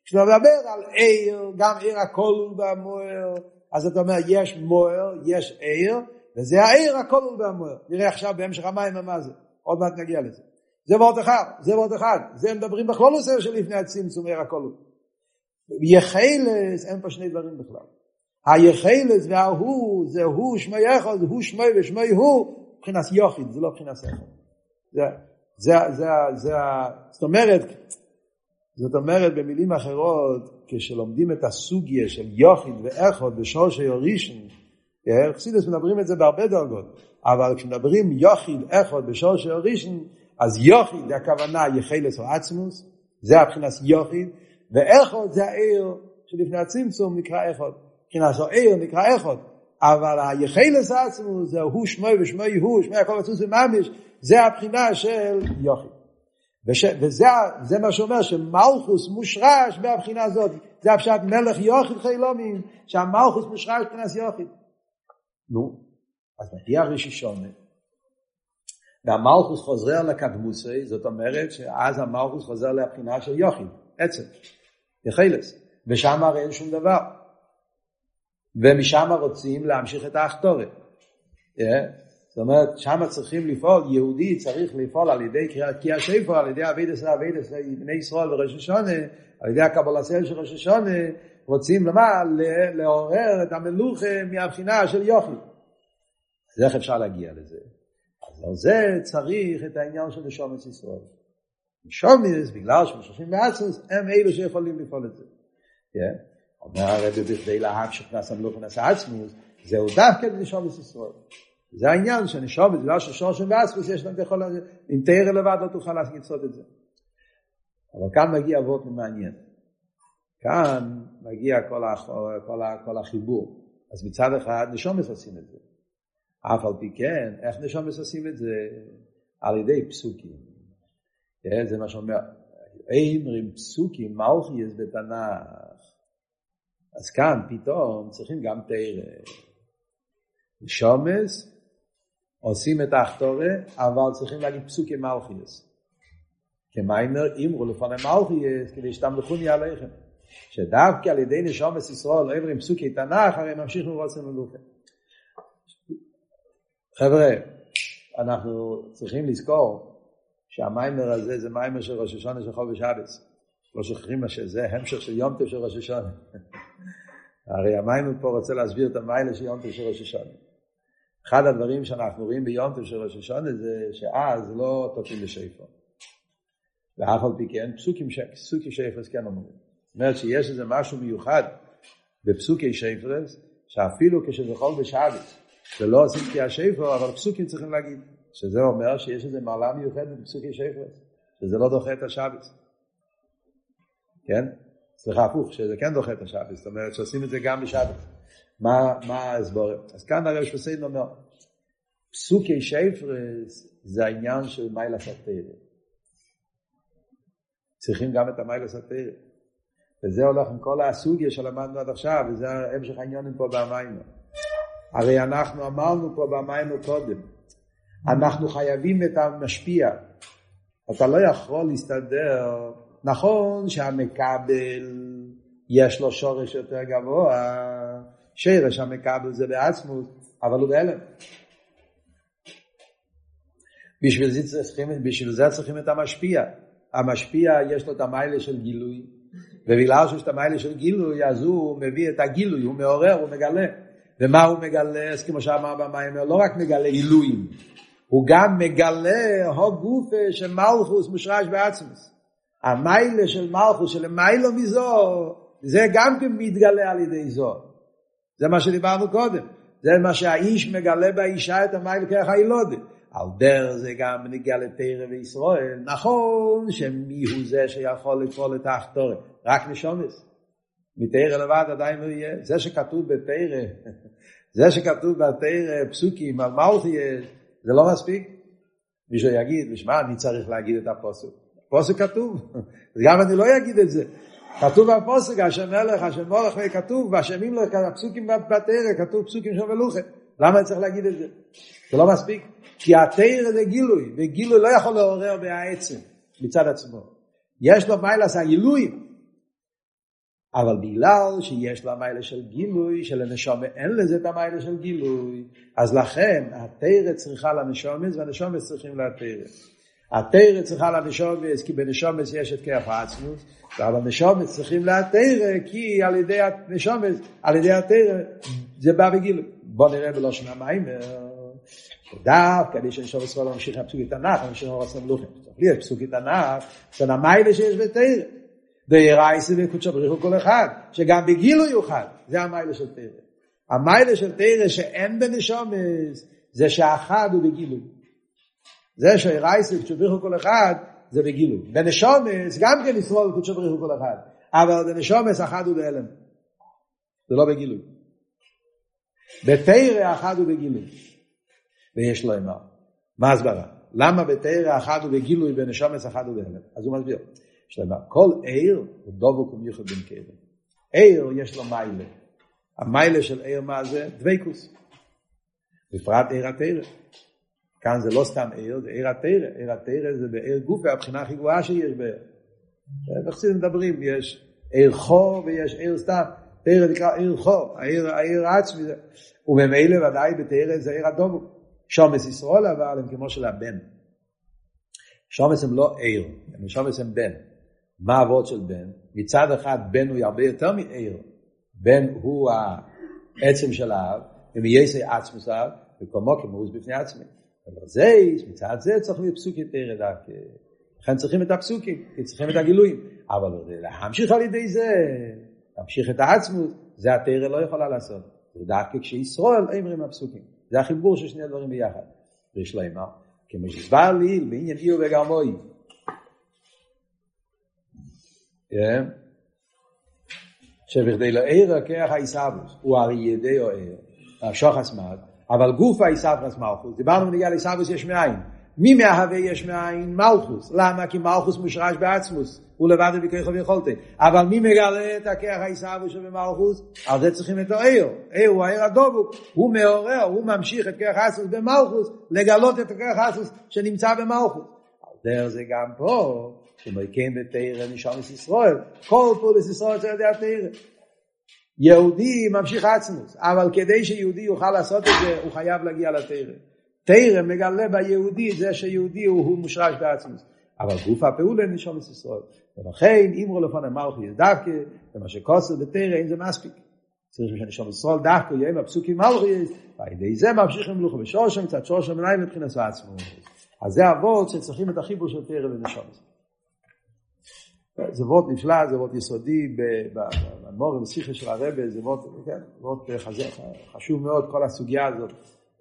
כשאתה מדבר על עיר, גם עיר הכלול והמוער, אז אתה אומר יש מוער, יש עיר, וזה העיר הכלול והמוער. נראה עכשיו בהמשך המים מה זה, עוד מעט נגיע לזה. זה ועוד אחד, זה ועוד אחד, זה מדברים בכלול נושא של לפני הצמצום עיר הכלול. יחלס, אין פה שני דברים בכלל. היחלס וההוא, זה הוא שמי אחד, הוא שמי ושמי הוא, מבחינת יוחיד, זה לא מבחינת שכל. זה, זה, זה, זה, זאת אומרת, זאת אומרת במילים אחרות, כשלומדים את הסוגיה של יוחיד ואחוד בשורשי אורישן, חסידס מדברים את זה בהרבה דרגות, אבל כשמדברים יוחיד, אחוד בשורשי אורישן, אז יוחיד זה הכוונה יחלס או עצמוס, זה הבחינת יוחיד, ואחוד זה העיר שלפני הצמצום נקרא אחוד. מבחינת העיר נקרא אחוד. אבל היחלס עצמו זה הוא שמוי ושמוי הוא, שמוי הכל עצמוס וממש, זה הבחינה של יוכי. וש, וזה זה מה שאומר שמלכוס מושרש מהבחינה הזאת. זה הפשט מלך יוכי חילומים, שהמלכוס מושרש מבחינת יוכי. נו, אז מגיע ראשישונה, והמלכוס חוזר לקדמוסי, זאת אומרת שאז המלכוס חוזר לבחינה של יוכי, עצם, יחלס, ושם הרי אין שום דבר. ומשם רוצים להמשיך את האחתורת. Yeah. זאת אומרת, שם צריכים לפעול, יהודי צריך לפעול על ידי קריאת שפר, על ידי אבי דסר אבי דסר בני ישראל וראש השונה, על ידי הקבלה סל של ראש השונה, רוצים למה? לעורר את המלוכה מהבחינה של יוכי. אז איך אפשר להגיע לזה? אז על זה צריך את העניין של נשומת ישראל. נשומת, בגלל שהם שושבים בעצמוס, הם אלו שיכולים לפעול את זה. Yeah. אומר הרבי בכדי להמשך נעשה מלוך ונעשה עצמוס, זהו דווקא בנשומת ישראל. זה העניין שנשומת, בגלל ששורשם ואספוס יש להם יכול, אם תראה לבד לא תוכל לעשות את זה. אבל כאן מגיע אבות מעניין. כאן מגיע כל, הח... כל, ה... כל החיבור. אז מצד אחד נשומת עושים את זה. אף על פי כן, איך נשומת עושים את זה? על ידי פסוקים. זה מה שאומר, אימרים פסוקים מלכיאס בתנ"ך. אז כאן פתאום צריכים גם תרא. שומס, עושים את האחתורה, אבל צריכים להגיד פסוקי מלכיאס. כמיימר אמרו לפני מלכיאס, כדי שתמלכוני עליכם. שדווקא על ידי נשומס ישראל, עברים פסוקי תנ"ך, הרי ממשיך לרוצם מלוכה. חבר'ה, אנחנו צריכים לזכור שהמיימר הזה זה מיימר של ראש השונה של חול ושבס. לא שוכחים שזה המשך של יום טוב של ראש השונה. הרי המים פה רוצה להסביר את המיילה של יום טוב של ראש השונה. אחד הדברים שאנחנו רואים ביום טוב של ראש השונה זה שאז לא תוקעים לשפר. ואף על פי כן פסוקים, פסוקי שפרס כן אומרים. זאת אומרת שיש איזה משהו מיוחד בפסוקי שפרס, שאפילו כשזה חול בשבת, ולא עושים כי השפר, אבל פסוקים צריכים להגיד. שזה אומר שיש איזה מעלה מיוחדת בפסוקי שפרס, שזה לא דוחה את השבת. כן? סליחה, הפוך, שזה כן דוחה את השבת, זאת אומרת שעושים את זה גם בשבת. מה, מה ההסבור? אז כאן הרי שפסיין אומר, פסוקי שפרס זה העניין של מיילה סתירה. צריכים גם את המיילה סתירה. וזה הולך עם כל הסוגיה שלמדנו עד עכשיו, וזה המשך העניינים פה במיינו. הרי אנחנו אמרנו פה במיינו קודם, אנחנו חייבים את המשפיע. אתה לא יכול להסתדר נכון שהמקבל יש לו שורש יותר גבוה, שרש המקבל זה בעצמות, אבל הוא בהלם. בשביל זה צריכים, בשביל זה צריכים את המשפיע. המשפיע יש לו את המיילה של גילוי, ובגלל שיש את המיילה של גילוי, אז הוא מביא את הגילוי, הוא מעורר, הוא מגלה. ומה הוא מגלה? אז כמו שאמר במים, לא רק מגלה גילויים, הוא גם מגלה הו גופה של מלכוס מושרש בעצמוס. המיילה של מלכוס, של מיילו מזו, זה גם כן מתגלה על ידי זו. זה מה שדיברנו קודם. זה מה שהאיש מגלה באישה את המיילה כרך הילודת. על דרך זה גם נגיע לתרא וישראל. נכון שמי הוא זה שיכול לפעול את האחתורת? רק נשומס. מתרא לבד עדיין לא יהיה. זה שכתוב בתרא, (laughs) זה שכתוב בתרא פסוקים על מלכי, זה לא מספיק. מישהו יגיד, בשביל מה אני צריך להגיד את הפוסק? הפוסק כתוב, (laughs) גם אני לא אגיד את זה. כתוב בפוסק, השם מלך, השם מורך, כתוב, והשמים לו, הפסוקים בתרא, כתוב פסוקים של מלוכה. למה אני צריך להגיד את זה? זה לא מספיק. כי התרא זה גילוי, וגילוי לא יכול לעורר בעצם מצד עצמו. יש לו מיילס הגילויים, אבל בגלל שיש לו המיילה של גילוי, שלנשומה אין לזה את המיילה של גילוי, אז לכן התרא צריכה לנשומץ והנשומץ צריכים לתרא. התרא צריכה לנשומץ כי בנשומץ יש את כיף העצמות, אבל הנשומץ צריכים לתרא כי על ידי הנשומץ, על ידי התרא זה בא בגילוי. בוא נראה בלושן המים. דווקא כדי שנשום ישראל ממשיך לפסוקי תנ"ך, ממשיך לרצון מלוכים. לי יש פסוקי תנ"ך, זה המיילה שיש בתרא. דיירייסה וקודשו בריחו כל אחד, שגם בגילוי יוכל, זה המיילה של תרא. המיילה של תרא שאין בנשומס, זה שאחד הוא בגילוי. זה וקודשו בריחו כל אחד, זה בגילוי. בנשומס, גם כן וקודשו בריחו כל אחד, אבל בנשומס אחד הוא בהלם. זה לא בגילוי. בתרא אחד הוא בגילוי. ויש לו אמר. מה הסברה? למה בתרא אחד הוא בגילוי בנשומס אחד הוא בהלם? אז הוא מסביר. יש להם כל עיר הוא דובוק ומיוחד בין כאלה. עיר יש לו מיילה. המיילה של עיר מה זה? דבקוס. בפרט עיר התרא. כאן זה לא סתם עיר, זה עיר התרא. עיר התרא זה בעיר גוף, והבחינה הכי גבוהה שיש בעיר. נחסיד מדברים, יש עיר חור ויש עיר סתם. תרא נקרא עיר חור, העיר, העיר עצמי. וממילא ודאי בתרא זה עיר הדובוק. שומס ישראל אבל הם כמו של הבן. שומס הם לא עיר, שומס הם בן. מה הוורד של בן? מצד אחד בן הוא הרבה יותר מעיר. בן הוא העצם של האב, ומייסי עצמוס האב, וכמו כמוס בפני עצמי. אבל זה, מצד זה צריך להיות פסוקים תרא דווקא. לכן צריכים את הפסוקים, כי צריכים את הגילויים. אבל להמשיך על ידי זה, להמשיך את העצמות, זה התרא לא יכולה לעשות. זה דווקא כשישראל אומרים הפסוקים. זה החיבור של שני הדברים ביחד. ויש לו אמר, כמו שהסבר לי, בעניין איר וגרמוי. שבכדי לעיר הכח העיסאוויס, הוא הרי ידי או עיר, השוחס אבל גוף העיסאוויס מלכוס, דיברנו בנגיע לעיסאוויס יש מאין. מי מהווה יש מאין? מלכוס. למה? כי מלכוס מושרש בעצמוס. הוא לבד בכוחו ויכולתי. אבל מי מגלה את הכח העיסאוויס שבמלכוס? על זה צריכים את העיר. עיר הוא העיר הדובוק. הוא מעורר, הוא ממשיך את כח העצמוס במלכוס, לגלות את הכח העצמוס שנמצא במלכוס. על דרך זה גם פה. שמויקם בתרא נשאמס ישראל, כל פולס ישראל זה יודע תרא. יהודי ממשיך עצמוס, אבל כדי שיהודי יוכל לעשות את זה, הוא חייב להגיע לתרא. תרא מגלה ביהודי זה שיהודי הוא, הוא מושרש בעצמוס. אבל גוף הפעולה נשאמס ישראל. ולכן אמרו לפון המלכי דווקא, ומה שכוסר בתרא אין זה מספיק. צריך שנשאר ישראל דווקא יהיה בפסוקים מלכי, ועל ידי זה ממשיכים מלוכה בשורשם, קצת שורשם עיניים מבחינת עצמו. אז זה אבות שצריכים את החיבור של תרא ונשאמס. זה וורט נפלא, זה וורט יסודי, במור בשיחה של הרבה, זה וורט, כן, וורט חשוב מאוד, כל הסוגיה הזאת.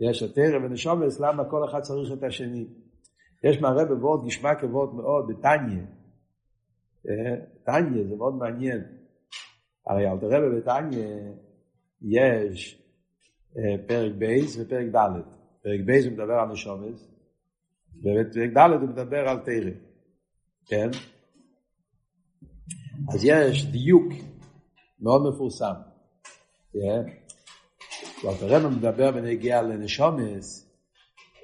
יש התרא ונשומס, למה כל אחד צריך את השני. יש מהרבה וורט נשמע כוורט מאוד, בתניא. תניא זה מאוד מעניין. הרי על דרבה בתניא יש פרק ב' ופרק ד'. פרק ב' הוא מדבר על נשמות, ופרק ד' הוא מדבר על תורה. כן? אז יש דיוק מאוד מפורסם. כשאלטער רבי מדבר בנוגע לנשמות,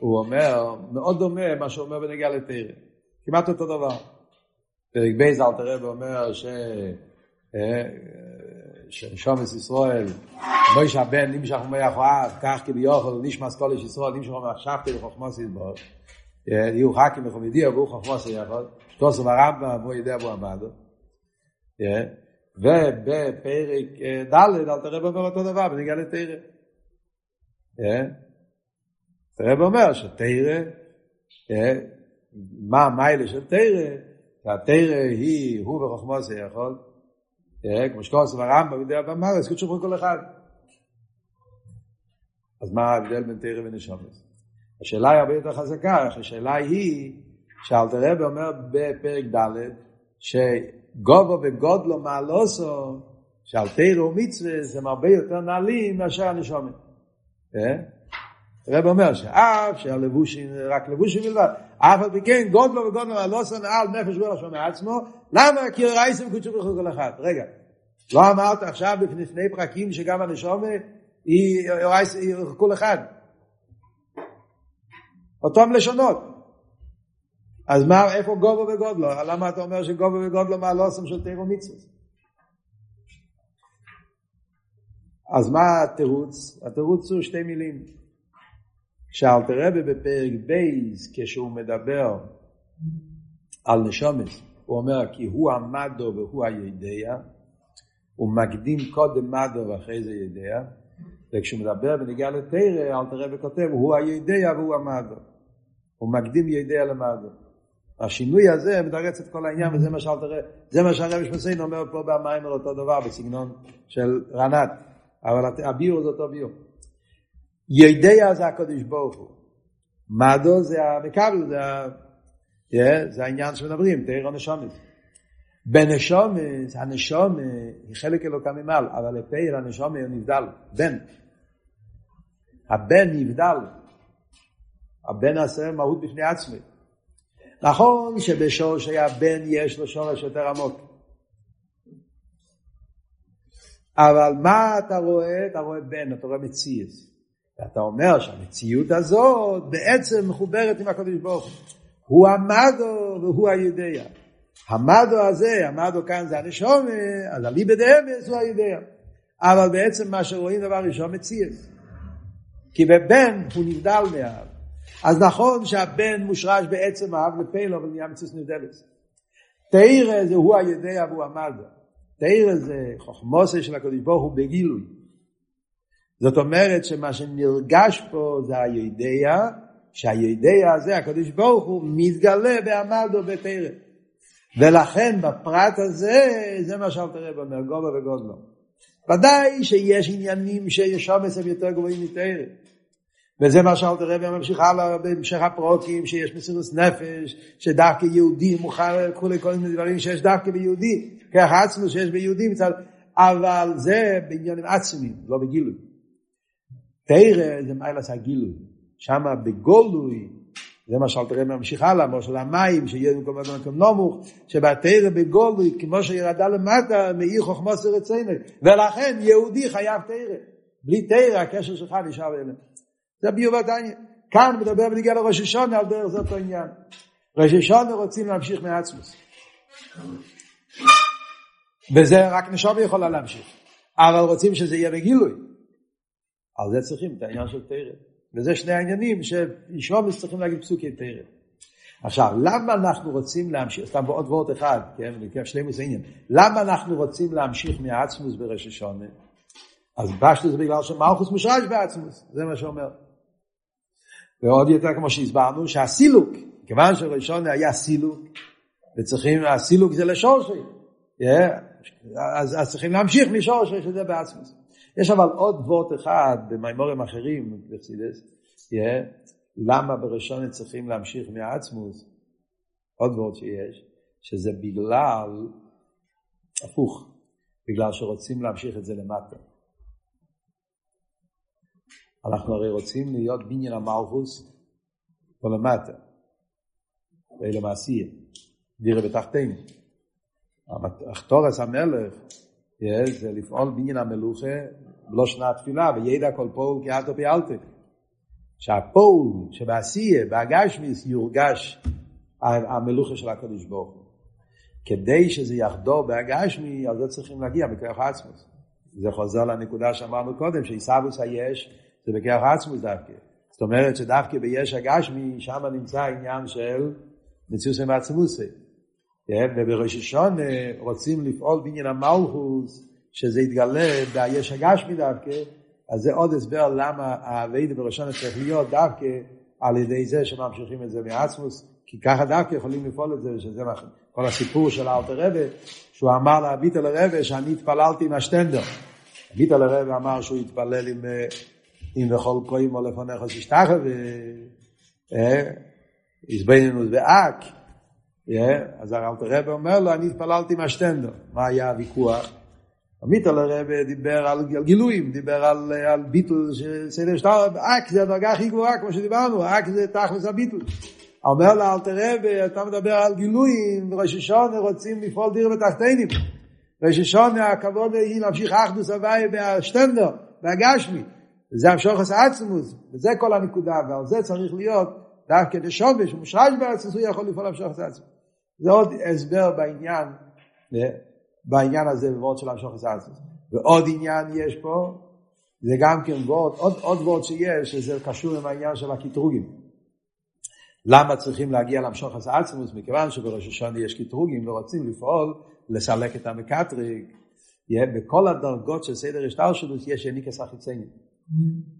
הוא אומר, מאוד דומה מה שהוא אומר בנוגע לתורה. כמעט אותו דבר. פרק ב' אלטער רבי אומר ש... שנשומס ישראל, מויש הבן נמשך ומייח אוהב, כך כביוכל נשמס איש ישראל, נמשך ומייח שבתי לחוכמוס ידבור. יהיו חכים וחומדיע והוא חוכמוס יחוד, שתוסו ברמב"ם והוא ידע בו עמדו. ובפרק ד' אל תראה אומר אותו דבר בניגע לתרא. תראה אומר שתרא, מה המיילה של תרא? שהתרא היא, הוא וחוכמו זה יכול, כמו שקורס ברמב"ם, יודע במאר, אז קודשו כל אחד. אז מה ההבדל בין תרא ונשומס? השאלה היא הרבה יותר חזקה, השאלה היא, שאלתרבה אומר בפרק ד', גובו וגודלו מעלוסו, שעל תירו ומצווה הם הרבה יותר נעלים מאשר הנשומת. הרב אומר שאף שהלבושים רק לבושים בלבד, אף על פי כן גודלו וגודלו לא שונא על נפש גודלו שומע עצמו, למה? כי רייסים קודשו בכל כל אחד. רגע, לא אמרת עכשיו בפני פרקים שגם הנשומה היא כל אחד. אותם לשונות. אז מה, איפה גובו וגודלו? למה אתה אומר שגובו וגודלו מה לא של תירו מצווה? אז מה התירוץ? התירוץ הוא שתי מילים. כשאלתר רבי בפרק בייז, כשהוא מדבר על נשומס, הוא אומר כי הוא המדו והוא הידע, הוא מקדים קודם מדו ואחרי זה ידע, וכשהוא מדבר ונגיע לתרא, אלתר רבי כותב, הוא הידע והוא המדו. הוא מקדים ידע למדו. השינוי הזה מתרץ את כל העניין, וזה מה שאלתר זה מה שהרבי שמסיין אומר פה במים על אותו דבר, בסגנון של רנת. אבל הביור זה אותו ביור. ידע זה הקודש ברוך הוא. מדו זה המקבל, זה, yeah, זה העניין שמדברים, תאיר הנשומס. בנשומס, הנשומס היא חלק אלוקה ממעל, אבל לפעיל הנשומס הוא נבדל, בן. הבן נבדל. הבן עשה מהות בפני עצמי. נכון שבשורש הבן יש לו שורש יותר עמוק. אבל מה אתה רואה? אתה רואה בן, אתה רואה מציאות. ואתה אומר שהמציאות הזאת בעצם מחוברת עם הקדוש ברוך הוא. הוא המדו והוא הידע. המדו הזה, המדו כאן זה הנשומה, אז הליבא דאמס הוא הידע. אבל בעצם מה שרואים דבר ראשון מציאות. כי בבן הוא נבדל מהאב. אז נכון שהבן מושרש בעצם האב לפלו, אבל נהיה מציאות נבדלת. תראה זה הוא הידע והוא המדו. תראה זה חוכמוסה של הקדוש ברוך הוא בגילוי. זאת אומרת שמה שנרגש פה זה הידע, שהידע הזה, הקדוש ברוך הוא, מתגלה בעמדו בתרא. ולכן בפרט הזה, זה מה שאל תראה אומר, גובה וגודלו. ודאי שיש עניינים שיש עומס הם יותר גבוהים מתרא. וזה מה שאלת הרבי ממשיך הלאה בהמשך הפרוקים, שיש מסירות נפש, שדווקא יהודי מוכן וכולי כל מיני דברים שיש דווקא ביהודי, כך עצמו שיש ביהודי מצד, אבל זה בעניינים עצמיים, לא בגילוי. תרא זה מיילס הגילוי, שם בגולוי, זה מה שאלת הרבי ממשיך הלאה, כמו של המים, שיהיה במקום במקום נמוך, שבתרא בגולוי, כמו שירדה למטה, מאיר חוכמוס ורצינו, ולכן יהודי חייב תרא. בלי תרא הקשר שלך נשאר אליהם. זה ביוב עדיין. כאן מדבר ונגיע לראש השונה על דרך זאת העניין. ראש השונה רוצים להמשיך מעצמוס. וזה רק נשום יכולה להמשיך. אבל רוצים שזה יהיה בגילוי. על זה צריכים את העניין של תרא. וזה שני העניינים שישומס צריכים להגיד פסוקי תרא. עכשיו, למה אנחנו רוצים להמשיך, סתם בעוד ועוד אחד, כן, וכיף שלימוס העניין, למה אנחנו רוצים להמשיך מעצמוס בראש השונה? אז פשטו זה בגלל שמלכוס מושרש בעצמוס, זה מה שאומר. ועוד יותר כמו שהסברנו, שהסילוק, כיוון שראשון היה סילוק, וצריכים, הסילוק זה לשורשי, אז, אז צריכים להמשיך משורשי שזה בעצמוס. יש אבל עוד דבort אחד במימורים אחרים, בחסידס, למה בראשון צריכים להמשיך מעצמוס, עוד דבort שיש, שזה בגלל, הפוך, בגלל שרוצים להמשיך את זה למטה. אנחנו הרי רוצים להיות בניין המלכוס פה למטה, ואלה מעשייה, דירה בתחתינו. אכתורס המלך זה לפעול בניין המלוכה בלא שנה תפילה, וידע כל פועל כי אל תפיאלתי. שהפועל שבעשייה, בהגשמיס, יורגש המלוכה של הקדוש ברוך הוא. כדי שזה יחדור בהגשמי, על זה צריכים להגיע בכוח עצמוס. זה חוזר לנקודה שאמרנו קודם, שעיסאוויס היש זה בכיח עצמוס דווקא. זאת אומרת שדווקא ביש הגשמי, שם נמצא העניין של מציאות עם עצמוסי. ובראש השון רוצים לפעול בעניין המלכוס, שזה יתגלה ביש הגשמי דווקא, אז זה עוד הסבר למה האביידה בראשון צריך להיות דווקא על ידי זה שממשיכים את זה מעצמוס, כי ככה דווקא יכולים לפעול את זה, שזה כל הסיפור של האלתר רבה, שהוא אמר להביט על הרבה שאני התפללתי עם השטנדר. הביט על הרבה אמר שהוא התפלל עם אם כהים או לפניך ששתחה ו... הזבנינוס ואק, אז הרב רב אומר לו, אני התפללתי מהשטנדר. מה היה הוויכוח? המיטל הרב דיבר על, על גילויים, דיבר על, על ביטול סדר שטר, אק זה הדרגה הכי גבוהה כמו שדיברנו, אק זה תכלס הביטול. אומר לאלתר רב, אתה מדבר על גילויים, ראש השונה רוצים לפעול דיר בתחתינים. ראש השונה הכבוד היא להמשיך אחדוס הוואי והשטנדר, והגשמי. וזה המשוכס העצמוס, וזה כל הנקודה, ועל זה צריך להיות דווקא דשומש, ומושרש בארץ הוא יכול לפעול המשוכס העצמוס. זה עוד הסבר בעניין, בעניין הזה בוורד של המשוכס העצמוס. ועוד עניין יש פה, זה גם כן וורד, עוד, עוד וורד שיש, שזה קשור עם העניין של הקטרוגים. למה צריכים להגיע למשוכס עצמוס? מכיוון שבראש השונה יש קטרוגים ורוצים לפעול לסלק את המקטריק. בכל הדרגות של סדר השטלשלוס יש יניקס החיציינים.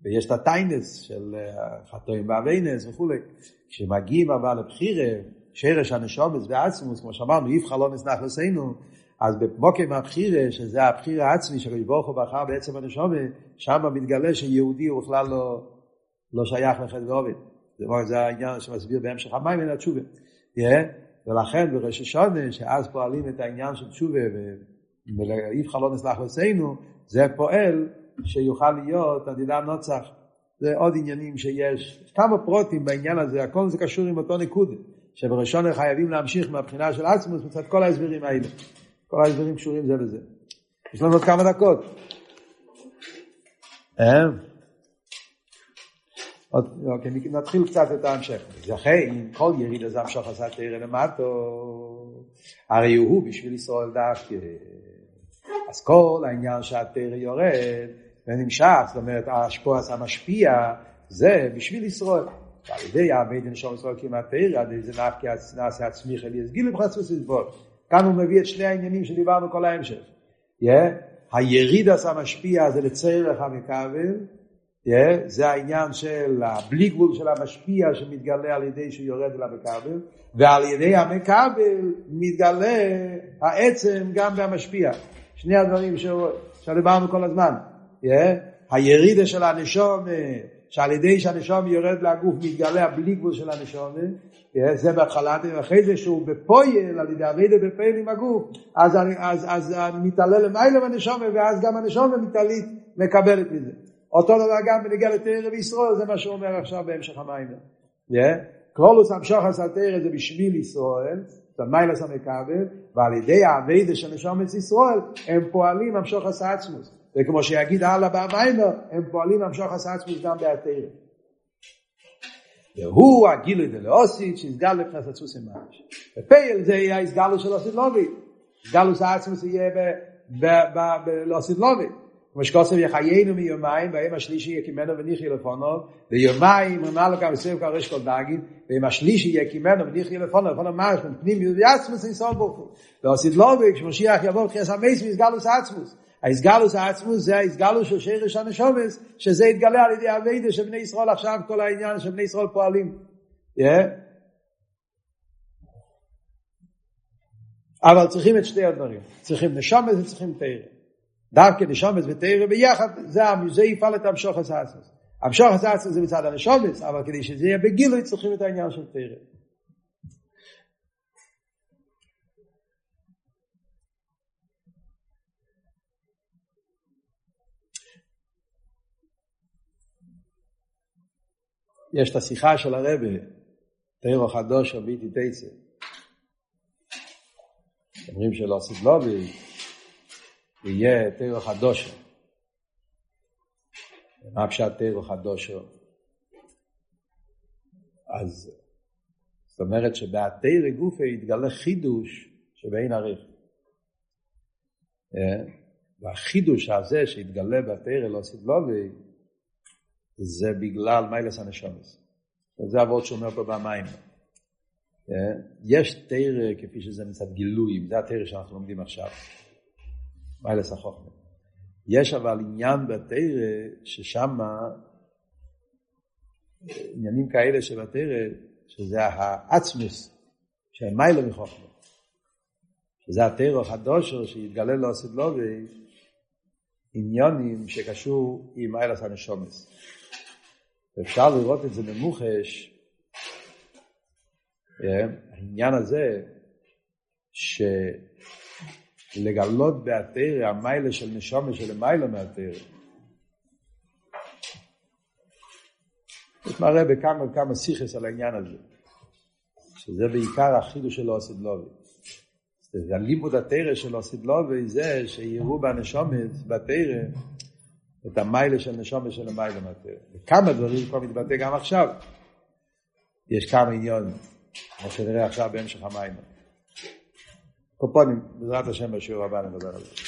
ויש את הטיינס של אה, חטואים ואביינס וכולי. כשמגיעים אבל לבחירה, שרש הנשומס ועצמוס, כמו שאמרנו, יבחר לא נסנח לסיינו, אז במוקם הבחירה, שזה הבחירה העצמי של ברוך הוא בחר בעצם הנשומה, שם מתגלה שיהודי הוא בכלל לא, לא שייך לחטא ועובד. זה העניין שמסביר בהמשך המים מן התשובה. ולכן בראש השונה, שאז פועלים את העניין של תשובה, ואיף חלון נסלח לסיינו, זה פועל שיוכל להיות עדידה נוצח. זה עוד עניינים שיש. כמה פרוטים בעניין הזה, הכל זה קשור עם אותו ניקוד, שבראשון חייבים להמשיך מהבחינה של עצמוס מצד כל ההסברים האלה. כל ההסברים קשורים זה לזה. יש לנו עוד כמה דקות. אה? אוקיי, נתחיל קצת את ההמשך. לכן, כל יריד הזה המשוך עשה תראה למטו, הרי הוא בשביל ישראל דווקא. אז כל העניין שהתרא יורד ונמשך, זאת אומרת, השפוע המשפיע, זה בשביל ישראל. ועל ידי העבד נשום ישראל כמעט תרא, עד איזה נפקי נעשה עצמי חלי הסגיל לבחצוס לסבול. כאן הוא מביא את שני העניינים שדיברנו כל ההמשך. היריד עשה משפיע זה לצרך המכבל, זה העניין של הבלי גבול של המשפיע שמתגלה על ידי שהוא יורד אל המכבל, ועל ידי המכבל מתגלה העצם גם במשפיע. שני הדברים שדיברנו כל הזמן. הירידה של הנשום, שעל ידי שהנשום יורד לגוף מתגלה הבלי גבול של הנשום, זה בהתחלה, ואחרי זה שהוא בפויל, על ידי אבידה בפייל עם הגוף, אז, אז, אז, אז מתעלה למעלה בנשום, ואז גם הנשום מתעלית מקבלת מזה. אותו דבר גם בנגיע לתרא וישראל, זה מה שהוא אומר עכשיו בהמשך המים. קרולוס המשוחס על תרא זה בשביל ישראל, זה מיילס המקבל, ועל ידי האביידה של נשומת ישראל, הם פועלים המשוחס עצמוס. וכמו שיגיד הלאה במיימר, הם פועלים המשוחס עצמוס גם בהתרא. והוא הגילוי דלאוסית שיסגל לבחינת עצמוס ממש. ופייל זה יהיה הסגלו של אוסית לובי. הסגלוס העצמוס יהיה בלאוסית לובי. כמו שכוסף יחיינו מיומיים, והיום השלישי יקימנו וניחי לפונו, ויומיים אמר לו כמה סביב כרש כל דגים, ויום השלישי יקימנו וניחי לפונו, לפונו ממש, פנים יעצמוס ניסון בוכו. ועשית לובי, כשמשיח יבוא כחס המייס ויסגלוס עצמוס. ההסגלוס העצמוס זה ההסגלוס של שרש הנשומס, שזה יתגלה על ידי אביידה של בני ישראל עכשיו, כל העניין של בני ישראל פועלים. אבל צריכים את שתי הדברים, צריכים נשומס וצריכים תרם. דווקא נשומס ותרא ביחד, זה, יפעל את המשוך הסעסוס. המשוך הסעסוס זה מצד הנשומס, אבל כדי שזה יהיה בגילוי צריכים את העניין של תרא. יש את השיחה של הרבה, תרא חדוש הביטי תצא. אומרים שלא סגלובי, יהיה תירו חדושו. מה פשט תירו חדושו? אז זאת אומרת שבהתירי גופה יתגלה חידוש שבאין עריך. והחידוש הזה שהתגלה בתירי לא סידלובי זה בגלל מיילס הנשומס. זה אבות שאומר פה במים. יש תרא כפי שזה מצד גילויים, זה התרא שאנחנו לומדים עכשיו. מיילס החוכמה. יש אבל עניין בתרא ששם עניינים כאלה שבתרא שזה העצמוס של מיילא מחוכמה. שזה התרא החדושר שהתגלה לו סדלובי עניונים שקשור עם מיילס הנשומס. אפשר לראות את זה ממוחש העניין הזה ש... לגלות בהתרא המיילה של נשומה שלמיילה מהתרא. יש מראה בכמה וכמה סיכס על העניין הזה, שזה בעיקר החידוש של אוסיד לובי. הלימוד התרא של אוסיד לובי זה שיראו בנשומת, בתרא, את המיילה של נשומת של המיילה מהתרא. וכמה דברים כבר מתבטא גם עכשיו. יש כמה עניונים, כמו שנראה עכשיו בהמשך המים. קופונים, בעזרת השם בשיעור הבא נדבר על זה.